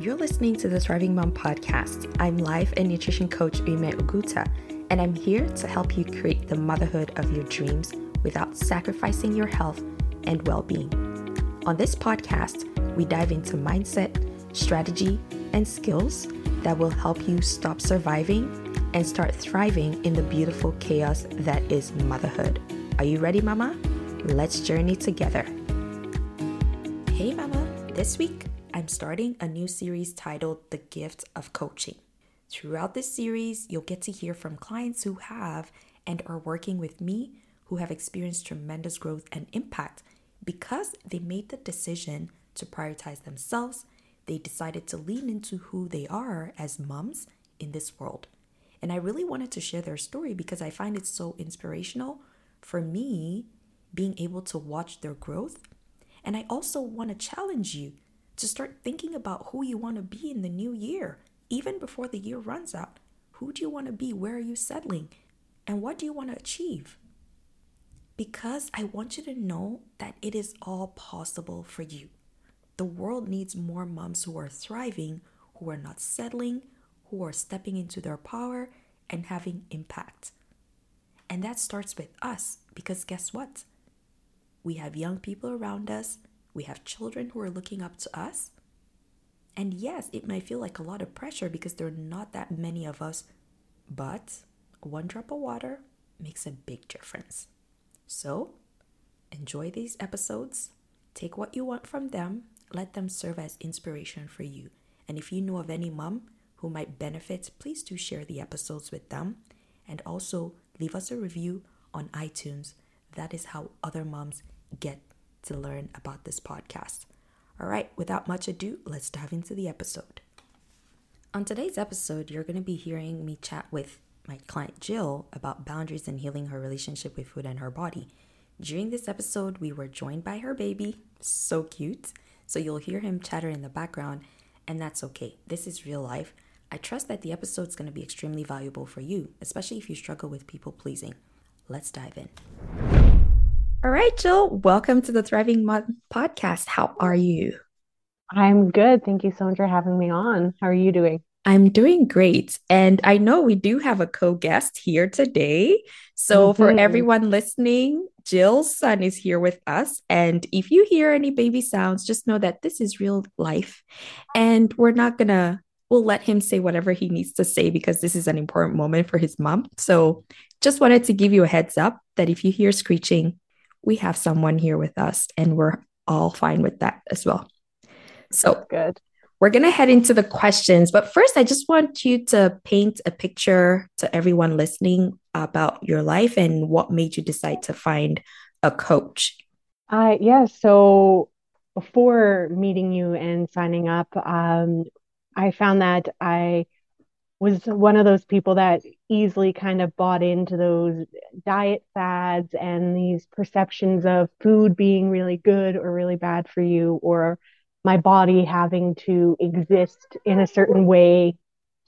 You're listening to the Thriving Mom podcast. I'm life and nutrition coach Ume Oguta, and I'm here to help you create the motherhood of your dreams without sacrificing your health and well being. On this podcast, we dive into mindset, strategy, and skills that will help you stop surviving and start thriving in the beautiful chaos that is motherhood. Are you ready, Mama? Let's journey together. Hey, Mama. This week, I'm starting a new series titled The Gift of Coaching. Throughout this series, you'll get to hear from clients who have and are working with me who have experienced tremendous growth and impact because they made the decision to prioritize themselves. They decided to lean into who they are as moms in this world. And I really wanted to share their story because I find it so inspirational for me being able to watch their growth. And I also want to challenge you to start thinking about who you want to be in the new year, even before the year runs out. Who do you want to be? Where are you settling? And what do you want to achieve? Because I want you to know that it is all possible for you. The world needs more moms who are thriving, who are not settling, who are stepping into their power and having impact. And that starts with us because guess what? We have young people around us we have children who are looking up to us. And yes, it might feel like a lot of pressure because there are not that many of us, but one drop of water makes a big difference. So, enjoy these episodes, take what you want from them, let them serve as inspiration for you. And if you know of any mom who might benefit, please do share the episodes with them and also leave us a review on iTunes. That is how other moms get to learn about this podcast. All right, without much ado, let's dive into the episode. On today's episode, you're going to be hearing me chat with my client Jill about boundaries and healing her relationship with food and her body. During this episode, we were joined by her baby, so cute. So you'll hear him chatter in the background, and that's okay. This is real life. I trust that the episode is going to be extremely valuable for you, especially if you struggle with people pleasing. Let's dive in. All right, Jill, welcome to the Thriving Mom podcast. How are you? I'm good. Thank you so much for having me on. How are you doing? I'm doing great. And I know we do have a co guest here today. So, mm-hmm. for everyone listening, Jill's son is here with us. And if you hear any baby sounds, just know that this is real life. And we're not going to, we'll let him say whatever he needs to say because this is an important moment for his mom. So, just wanted to give you a heads up that if you hear screeching, we have someone here with us and we're all fine with that as well. So That's good. We're going to head into the questions, but first I just want you to paint a picture to everyone listening about your life and what made you decide to find a coach. Uh yeah, so before meeting you and signing up, um, I found that I was one of those people that easily kind of bought into those diet fads and these perceptions of food being really good or really bad for you or my body having to exist in a certain way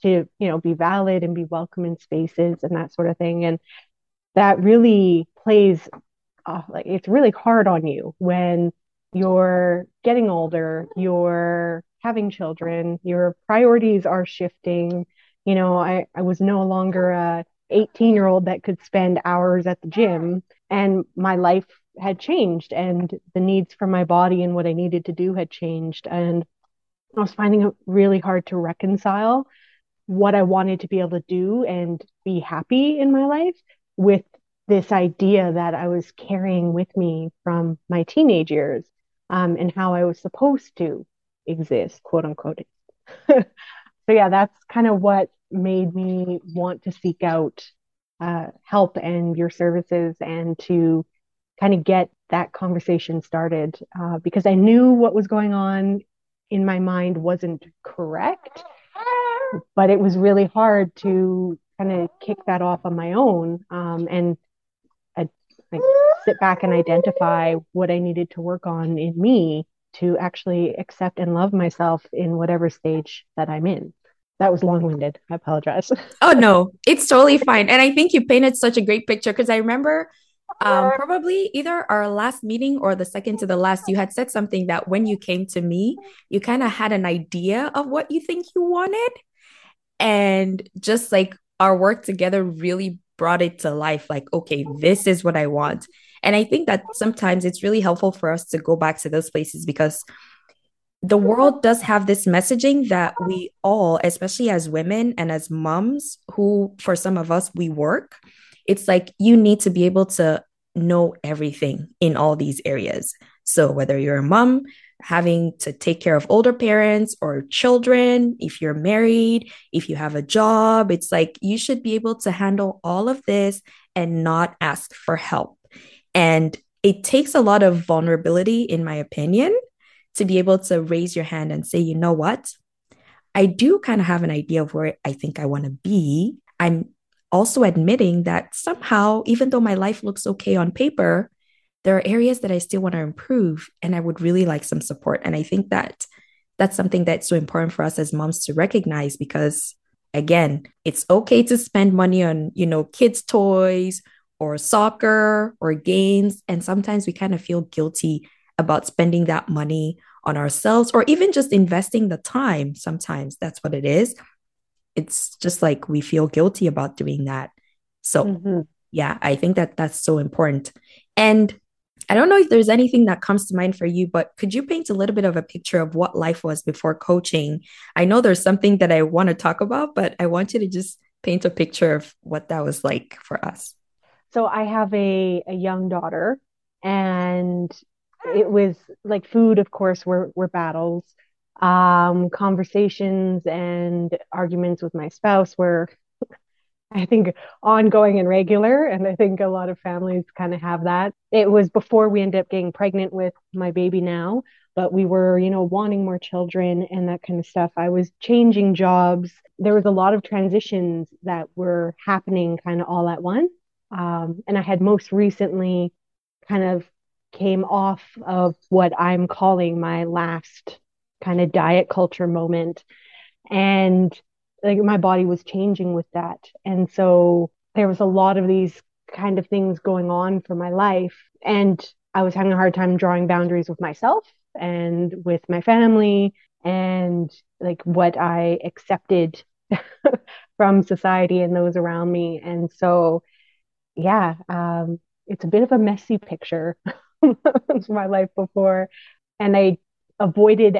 to you know be valid and be welcome in spaces and that sort of thing. And that really plays uh, like it's really hard on you when you're getting older you're having children your priorities are shifting you know i, I was no longer a 18 year old that could spend hours at the gym. And my life had changed and the needs for my body and what i needed to do had changed. And i was finding it really hard to reconcile what i wanted to be able to do and be happy in my life with this idea that i was carrying with me from my teenage years um, and how i was supposed to exist quote unquote so yeah, that's kind of what made me want to seek out uh, help and your services and to kind of get that conversation started uh, because I knew what was going on in my mind wasn't correct, but it was really hard to kind of kick that off on my own um, and like sit back and identify what I needed to work on in me to actually accept and love myself in whatever stage that I'm in. That was long winded. I apologize. oh, no, it's totally fine. And I think you painted such a great picture because I remember um, probably either our last meeting or the second to the last, you had said something that when you came to me, you kind of had an idea of what you think you wanted. And just like our work together really brought it to life like, okay, this is what I want. And I think that sometimes it's really helpful for us to go back to those places because the world does have this messaging that we all, especially as women and as moms, who for some of us, we work, it's like you need to be able to know everything in all these areas. So, whether you're a mom, having to take care of older parents or children, if you're married, if you have a job, it's like you should be able to handle all of this and not ask for help. And it takes a lot of vulnerability, in my opinion, to be able to raise your hand and say, you know what? I do kind of have an idea of where I think I want to be. I'm also admitting that somehow, even though my life looks okay on paper, there are areas that I still want to improve and I would really like some support. And I think that that's something that's so important for us as moms to recognize because again, it's okay to spend money on, you know, kids' toys or soccer or games. And sometimes we kind of feel guilty about spending that money on ourselves or even just investing the time. Sometimes that's what it is. It's just like we feel guilty about doing that. So, mm-hmm. yeah, I think that that's so important. And I don't know if there's anything that comes to mind for you, but could you paint a little bit of a picture of what life was before coaching? I know there's something that I want to talk about, but I want you to just paint a picture of what that was like for us. So I have a, a young daughter and it was like food, of course, were, were battles. Um, conversations and arguments with my spouse were, I think, ongoing and regular. And I think a lot of families kind of have that. It was before we ended up getting pregnant with my baby now, but we were, you know, wanting more children and that kind of stuff. I was changing jobs. There was a lot of transitions that were happening kind of all at once. Um, and I had most recently kind of came off of what I'm calling my last kind of diet culture moment. And like my body was changing with that. And so there was a lot of these kind of things going on for my life. And I was having a hard time drawing boundaries with myself and with my family and like what I accepted from society and those around me. And so, yeah, um, it's a bit of a messy picture of my life before. And I avoided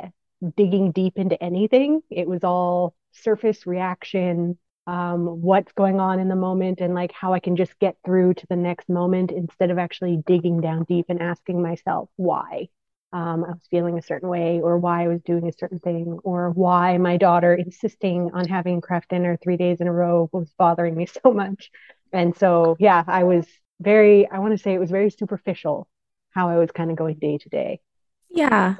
digging deep into anything. It was all surface reaction, um, what's going on in the moment, and like how I can just get through to the next moment instead of actually digging down deep and asking myself why um, I was feeling a certain way, or why I was doing a certain thing, or why my daughter insisting on having Kraft dinner three days in a row was bothering me so much. And so, yeah, I was very, I want to say it was very superficial how I was kind of going day to day. Yeah.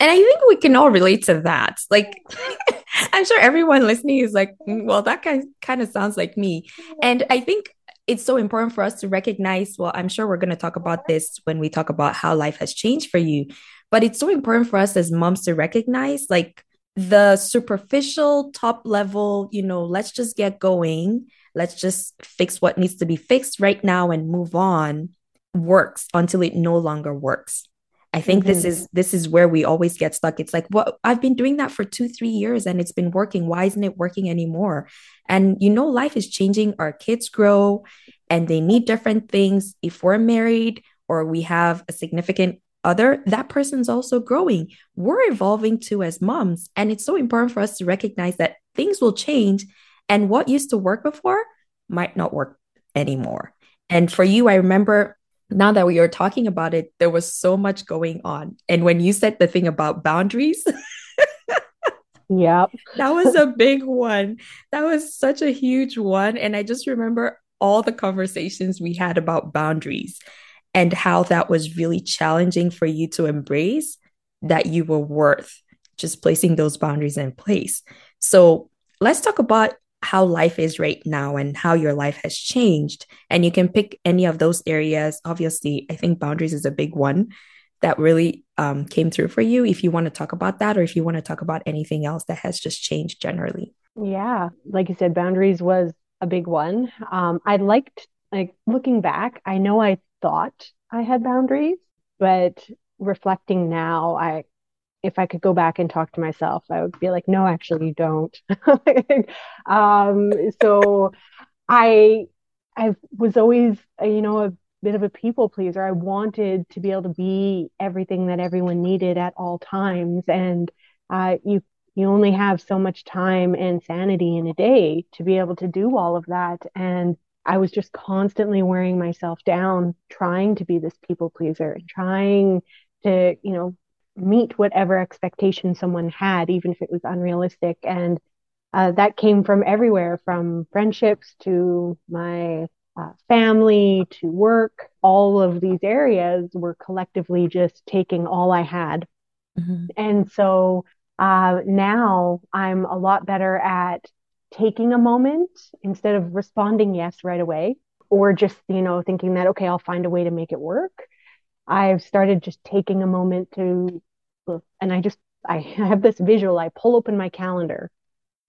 And I think we can all relate to that. Like, I'm sure everyone listening is like, mm, well, that kind kind of sounds like me. And I think it's so important for us to recognize. Well, I'm sure we're going to talk about this when we talk about how life has changed for you. But it's so important for us as moms to recognize, like, the superficial, top level, you know, let's just get going. Let's just fix what needs to be fixed right now and move on works until it no longer works. I think mm-hmm. this is this is where we always get stuck. It's like, what I've been doing that for two, three years and it's been working. Why isn't it working anymore? And you know, life is changing. Our kids grow and they need different things. If we're married or we have a significant other, that person's also growing. We're evolving too as moms. And it's so important for us to recognize that things will change and what used to work before might not work anymore. And for you, I remember now that we are talking about it, there was so much going on. And when you said the thing about boundaries, yeah, that was a big one. That was such a huge one. And I just remember all the conversations we had about boundaries and how that was really challenging for you to embrace that you were worth just placing those boundaries in place. So let's talk about how life is right now and how your life has changed. And you can pick any of those areas. Obviously, I think boundaries is a big one that really um, came through for you. If you want to talk about that, or if you want to talk about anything else that has just changed generally. Yeah, like you said, boundaries was a big one. Um, I liked like looking back. I know I thought I had boundaries, but reflecting now, I if I could go back and talk to myself, I would be like, no, actually, you don't. um, so I I was always, you know, a bit of a people pleaser. I wanted to be able to be everything that everyone needed at all times, and uh, you you only have so much time and sanity in a day to be able to do all of that. And I was just constantly wearing myself down, trying to be this people pleaser, trying to, you know, meet whatever expectation someone had, even if it was unrealistic. And uh, that came from everywhere from friendships to my uh, family to work. All of these areas were collectively just taking all I had. Mm-hmm. And so uh, now I'm a lot better at taking a moment instead of responding yes right away or just, you know, thinking that, okay, I'll find a way to make it work. I've started just taking a moment to, and I just, I have this visual. I pull open my calendar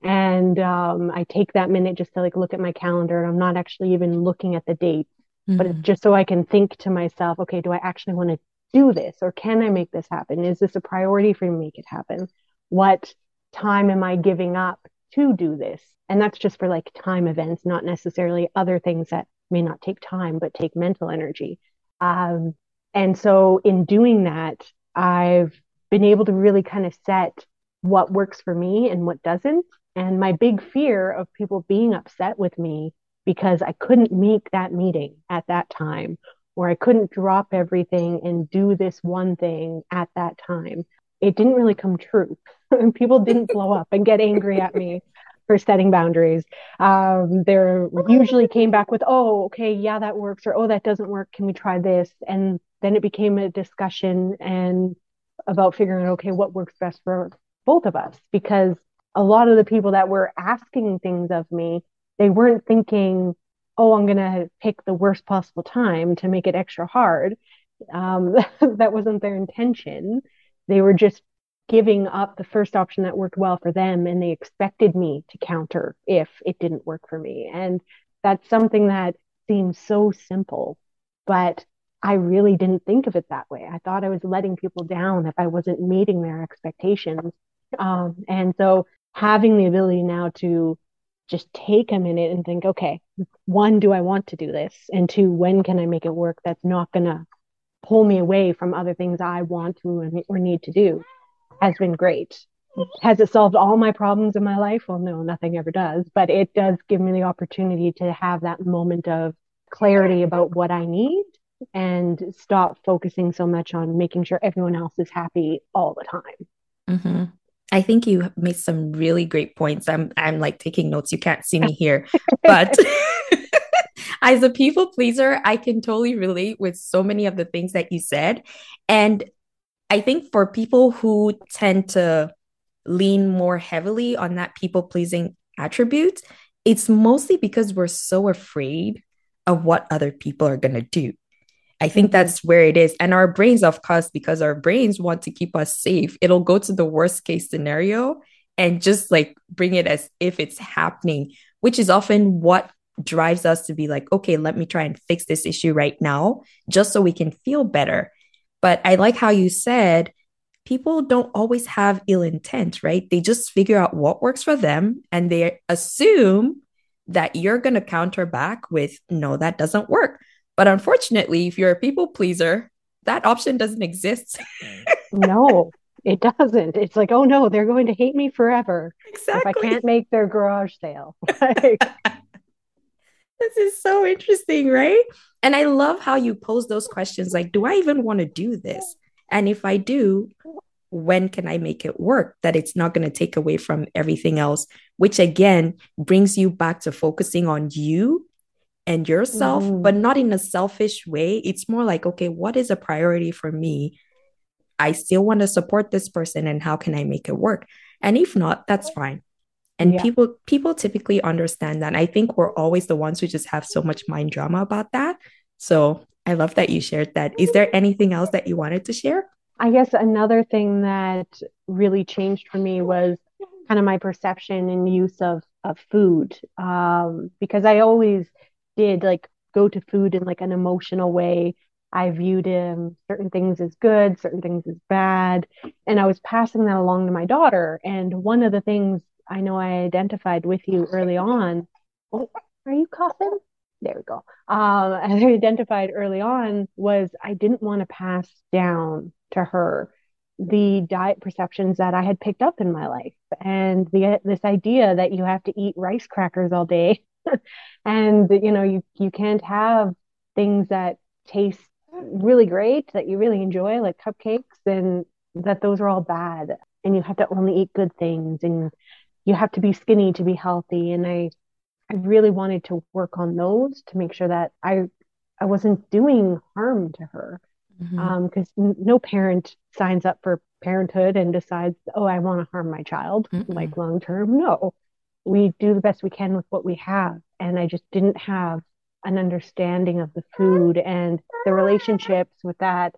and um, I take that minute just to like look at my calendar and I'm not actually even looking at the date mm-hmm. but it's just so I can think to myself, okay, do I actually want to do this or can I make this happen? Is this a priority for me to make it happen? what time am I giving up to do this? And that's just for like time events, not necessarily other things that may not take time, but take mental energy. Um, and so in doing that, I've been able to really kind of set what works for me and what doesn't. And my big fear of people being upset with me because I couldn't make that meeting at that time, or I couldn't drop everything and do this one thing at that time, it didn't really come true. people didn't blow up and get angry at me for setting boundaries. Um, they usually came back with, "Oh, okay, yeah, that works," or "Oh, that doesn't work. Can we try this?" And then it became a discussion and about figuring out, okay, what works best for both of us. Because a lot of the people that were asking things of me, they weren't thinking, "Oh, I'm gonna pick the worst possible time to make it extra hard." Um, that wasn't their intention. They were just giving up the first option that worked well for them and they expected me to counter if it didn't work for me. And that's something that seems so simple but i really didn't think of it that way. I thought i was letting people down if i wasn't meeting their expectations. Um, and so having the ability now to just take a minute and think okay one do i want to do this? And two when can i make it work that's not going to pull me away from other things i want to or need to do has been great. Has it solved all my problems in my life? Well, no, nothing ever does, but it does give me the opportunity to have that moment of clarity about what I need and stop focusing so much on making sure everyone else is happy all the time. Mm-hmm. I think you made some really great points. I'm I'm like taking notes. You can't see me here, but as a people pleaser, I can totally relate with so many of the things that you said. And I think for people who tend to lean more heavily on that people pleasing attribute, it's mostly because we're so afraid of what other people are going to do. I think that's where it is. And our brains, of course, because our brains want to keep us safe, it'll go to the worst case scenario and just like bring it as if it's happening, which is often what drives us to be like, okay, let me try and fix this issue right now, just so we can feel better. But I like how you said people don't always have ill intent, right? They just figure out what works for them and they assume that you're going to counter back with, no, that doesn't work. But unfortunately, if you're a people pleaser, that option doesn't exist. no, it doesn't. It's like, oh no, they're going to hate me forever exactly. if I can't make their garage sale. this is so interesting, right? And I love how you pose those questions like, do I even want to do this? And if I do, when can I make it work that it's not going to take away from everything else? Which again brings you back to focusing on you and yourself, mm. but not in a selfish way. It's more like, okay, what is a priority for me? I still want to support this person, and how can I make it work? And if not, that's fine and yeah. people people typically understand that i think we're always the ones who just have so much mind drama about that so i love that you shared that is there anything else that you wanted to share i guess another thing that really changed for me was kind of my perception and use of of food um, because i always did like go to food in like an emotional way. I viewed him certain things as good, certain things as bad. And I was passing that along to my daughter. And one of the things I know I identified with you early on. Oh, are you coughing? There we go. Um, I identified early on was I didn't want to pass down to her the diet perceptions that I had picked up in my life and the this idea that you have to eat rice crackers all day and you know you you can't have things that taste really great that you really enjoy like cupcakes and that those are all bad and you have to only eat good things and you have to be skinny to be healthy and I I really wanted to work on those to make sure that I I wasn't doing harm to her because mm-hmm. um, no parent signs up for parenthood and decides, oh, I want to harm my child, mm like long term. No, we do the best we can with what we have. And I just didn't have an understanding of the food and the relationships with that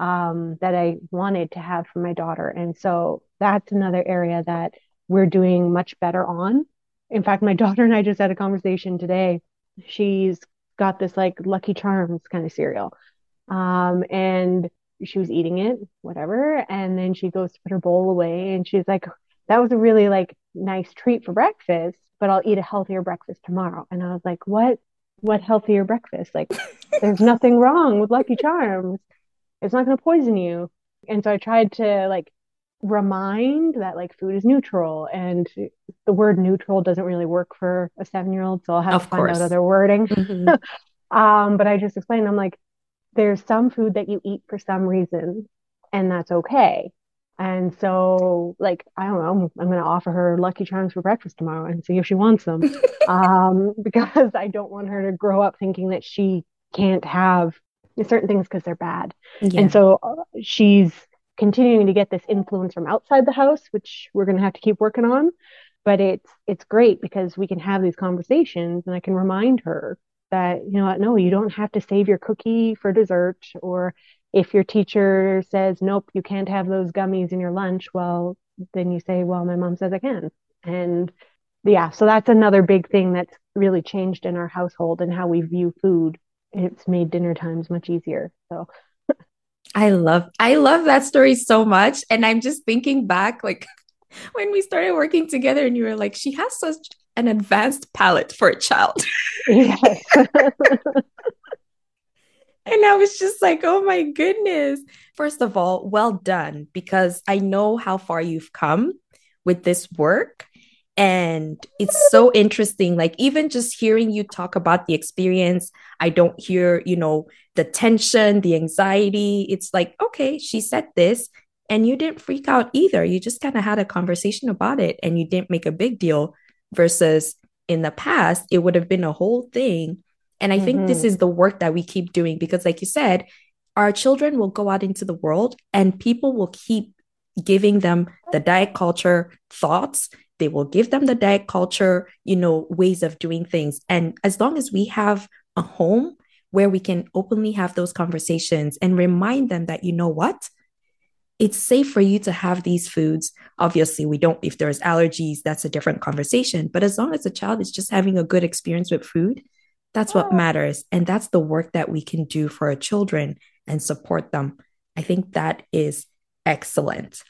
um, that I wanted to have for my daughter. And so that's another area that we're doing much better on. In fact, my daughter and I just had a conversation today. She's got this like Lucky Charms kind of cereal um, and she was eating it, whatever. And then she goes to put her bowl away and she's like, that was a really like nice treat for breakfast, but I'll eat a healthier breakfast tomorrow. And I was like, what, what healthier breakfast? Like there's nothing wrong with Lucky Charms. It's not going to poison you. And so I tried to like remind that like food is neutral and the word neutral doesn't really work for a seven year old. So I'll have of to find course. out other wording. Mm-hmm. um, but I just explained, I'm like, there's some food that you eat for some reason and that's okay. And so, like, I don't know, I'm going to offer her Lucky Charms for breakfast tomorrow and see if she wants them. um, because I don't want her to grow up thinking that she can't have certain things because they're bad. Yeah. And so uh, she's continuing to get this influence from outside the house, which we're going to have to keep working on. But it's it's great because we can have these conversations and I can remind her that, you know no, you don't have to save your cookie for dessert. Or if your teacher says, nope, you can't have those gummies in your lunch, well, then you say, well, my mom says I can. And yeah, so that's another big thing that's really changed in our household and how we view food. It's made dinner times much easier. So I love I love that story so much. And I'm just thinking back like when we started working together and you were like, she has such an advanced palate for a child. And I was just like, oh my goodness. First of all, well done, because I know how far you've come with this work. And it's so interesting. Like, even just hearing you talk about the experience, I don't hear, you know, the tension, the anxiety. It's like, okay, she said this, and you didn't freak out either. You just kind of had a conversation about it and you didn't make a big deal versus in the past, it would have been a whole thing. And I mm-hmm. think this mm-hmm. is the work that we keep doing because, like you said, our children will go out into the world and people will keep giving them the diet culture thoughts. They will give them the diet culture, you know, ways of doing things. And as long as we have a home where we can openly have those conversations and remind them that, you know what? it's safe for you to have these foods. Obviously, we don't, if there's allergies, that's a different conversation. But as long as the child is just having a good experience with food, that's what matters. And that's the work that we can do for our children and support them. I think that is excellent.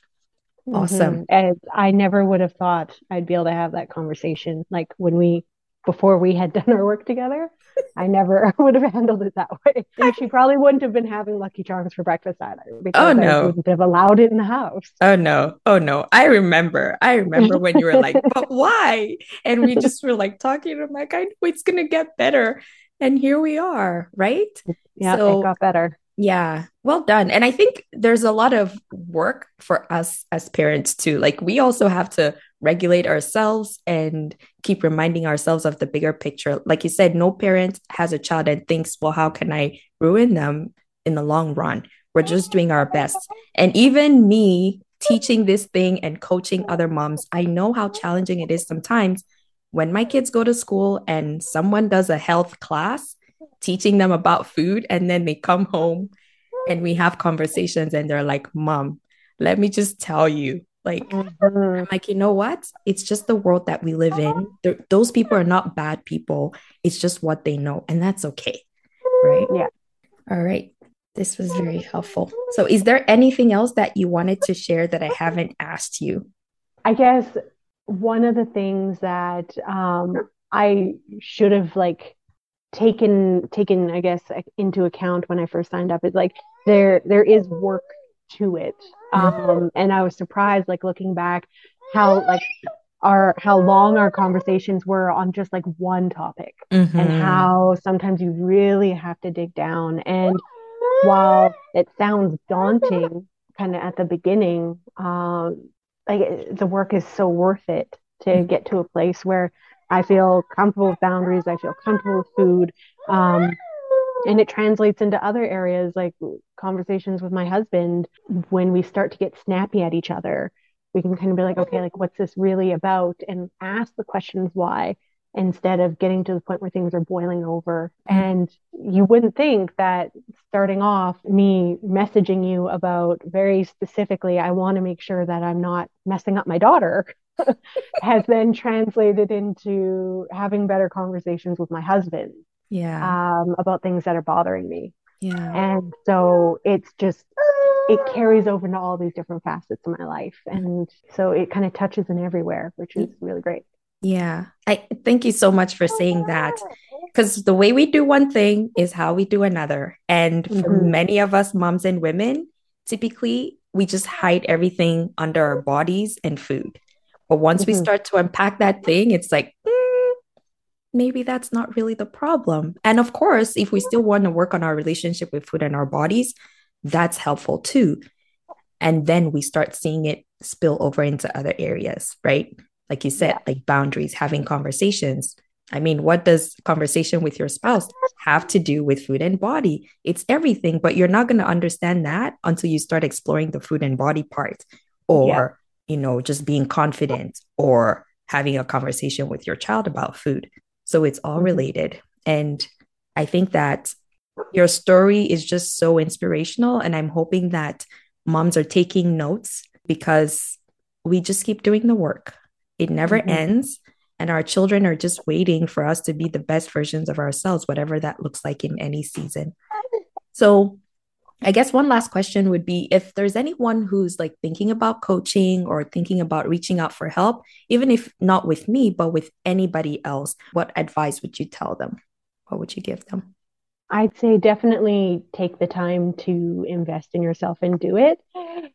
Mm-hmm. Awesome. And I never would have thought I'd be able to have that conversation. Like when we, before we had done our work together, I never would have handled it that way. And she probably wouldn't have been having Lucky Charms for breakfast either because oh, no. I wouldn't have allowed it in the house. Oh no. Oh no. I remember. I remember when you were like, but why? And we just were like talking. I'm like, I know it's gonna get better. And here we are, right? Yeah, so, it got better. Yeah, well done. And I think there's a lot of work for us as parents too. Like we also have to regulate ourselves and keep reminding ourselves of the bigger picture. Like you said, no parent has a child and thinks, well, how can I ruin them in the long run? We're just doing our best. And even me teaching this thing and coaching other moms, I know how challenging it is sometimes when my kids go to school and someone does a health class teaching them about food and then they come home and we have conversations and they're like, "Mom, let me just tell you, like, mm-hmm. I'm like, you know what? It's just the world that we live in. They're, those people are not bad people. It's just what they know, and that's okay. right? Yeah. All right. This was very helpful. So, is there anything else that you wanted to share that I haven't asked you? I guess one of the things that um, I should have like taken taken I guess into account when I first signed up is like there there is work to it, um, and I was surprised like looking back how like our how long our conversations were on just like one topic mm-hmm. and how sometimes you really have to dig down and while it sounds daunting kind of at the beginning um like the work is so worth it to mm-hmm. get to a place where I feel comfortable with boundaries, I feel comfortable with food. Um, and it translates into other areas like conversations with my husband when we start to get snappy at each other we can kind of be like, okay, like what's this really about? And ask the questions why instead of getting to the point where things are boiling over. And you wouldn't think that starting off, me messaging you about very specifically, I want to make sure that I'm not messing up my daughter, has then translated into having better conversations with my husband. Yeah. Um, about things that are bothering me. Yeah. And so it's just it carries over to all these different facets of my life. And so it kind of touches in everywhere, which is really great. Yeah. I thank you so much for saying that. Because the way we do one thing is how we do another. And for mm-hmm. many of us, moms and women, typically we just hide everything under our bodies and food. But once mm-hmm. we start to unpack that thing, it's like, mm, maybe that's not really the problem. And of course, if we still want to work on our relationship with food and our bodies, that's helpful too. And then we start seeing it spill over into other areas, right? Like you said, like boundaries, having conversations. I mean, what does conversation with your spouse have to do with food and body? It's everything, but you're not going to understand that until you start exploring the food and body part or. You know, just being confident or having a conversation with your child about food. So it's all mm-hmm. related. And I think that your story is just so inspirational. And I'm hoping that moms are taking notes because we just keep doing the work. It never mm-hmm. ends. And our children are just waiting for us to be the best versions of ourselves, whatever that looks like in any season. So, I guess one last question would be if there's anyone who's like thinking about coaching or thinking about reaching out for help, even if not with me, but with anybody else, what advice would you tell them? What would you give them? I'd say definitely take the time to invest in yourself and do it.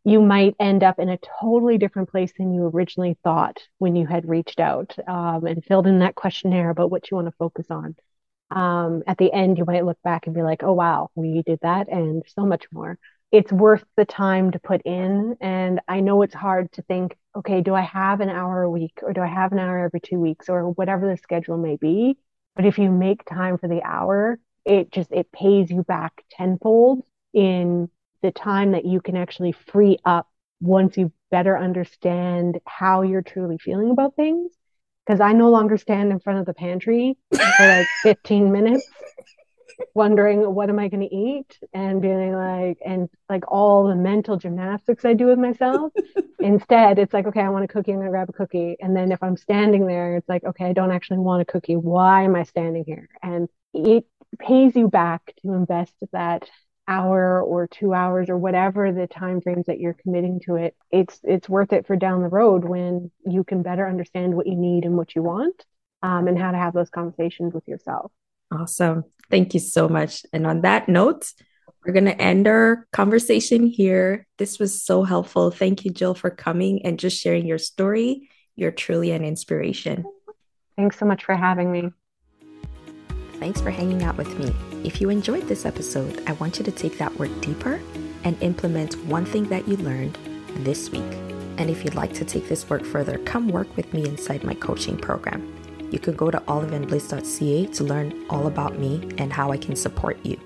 You might end up in a totally different place than you originally thought when you had reached out um, and filled in that questionnaire about what you want to focus on. Um, at the end, you might look back and be like, oh, wow, we did that and so much more. It's worth the time to put in. And I know it's hard to think, okay, do I have an hour a week or do I have an hour every two weeks or whatever the schedule may be? But if you make time for the hour, it just it pays you back tenfold in the time that you can actually free up once you better understand how you're truly feeling about things because I no longer stand in front of the pantry for like 15 minutes wondering what am I going to eat and being like and like all the mental gymnastics I do with myself. Instead, it's like okay, I want a cookie, I'm going to grab a cookie. And then if I'm standing there, it's like okay, I don't actually want a cookie. Why am I standing here? And it pays you back to invest that hour or two hours or whatever the time frames that you're committing to it it's it's worth it for down the road when you can better understand what you need and what you want um, and how to have those conversations with yourself. Awesome. Thank you so much. And on that note we're going to end our conversation here. This was so helpful. Thank you jill for coming and just sharing your story. You're truly an inspiration. Thanks so much for having me. Thanks for hanging out with me. If you enjoyed this episode, I want you to take that work deeper and implement one thing that you learned this week. And if you'd like to take this work further, come work with me inside my coaching program. You can go to oliveandbliss.ca to learn all about me and how I can support you.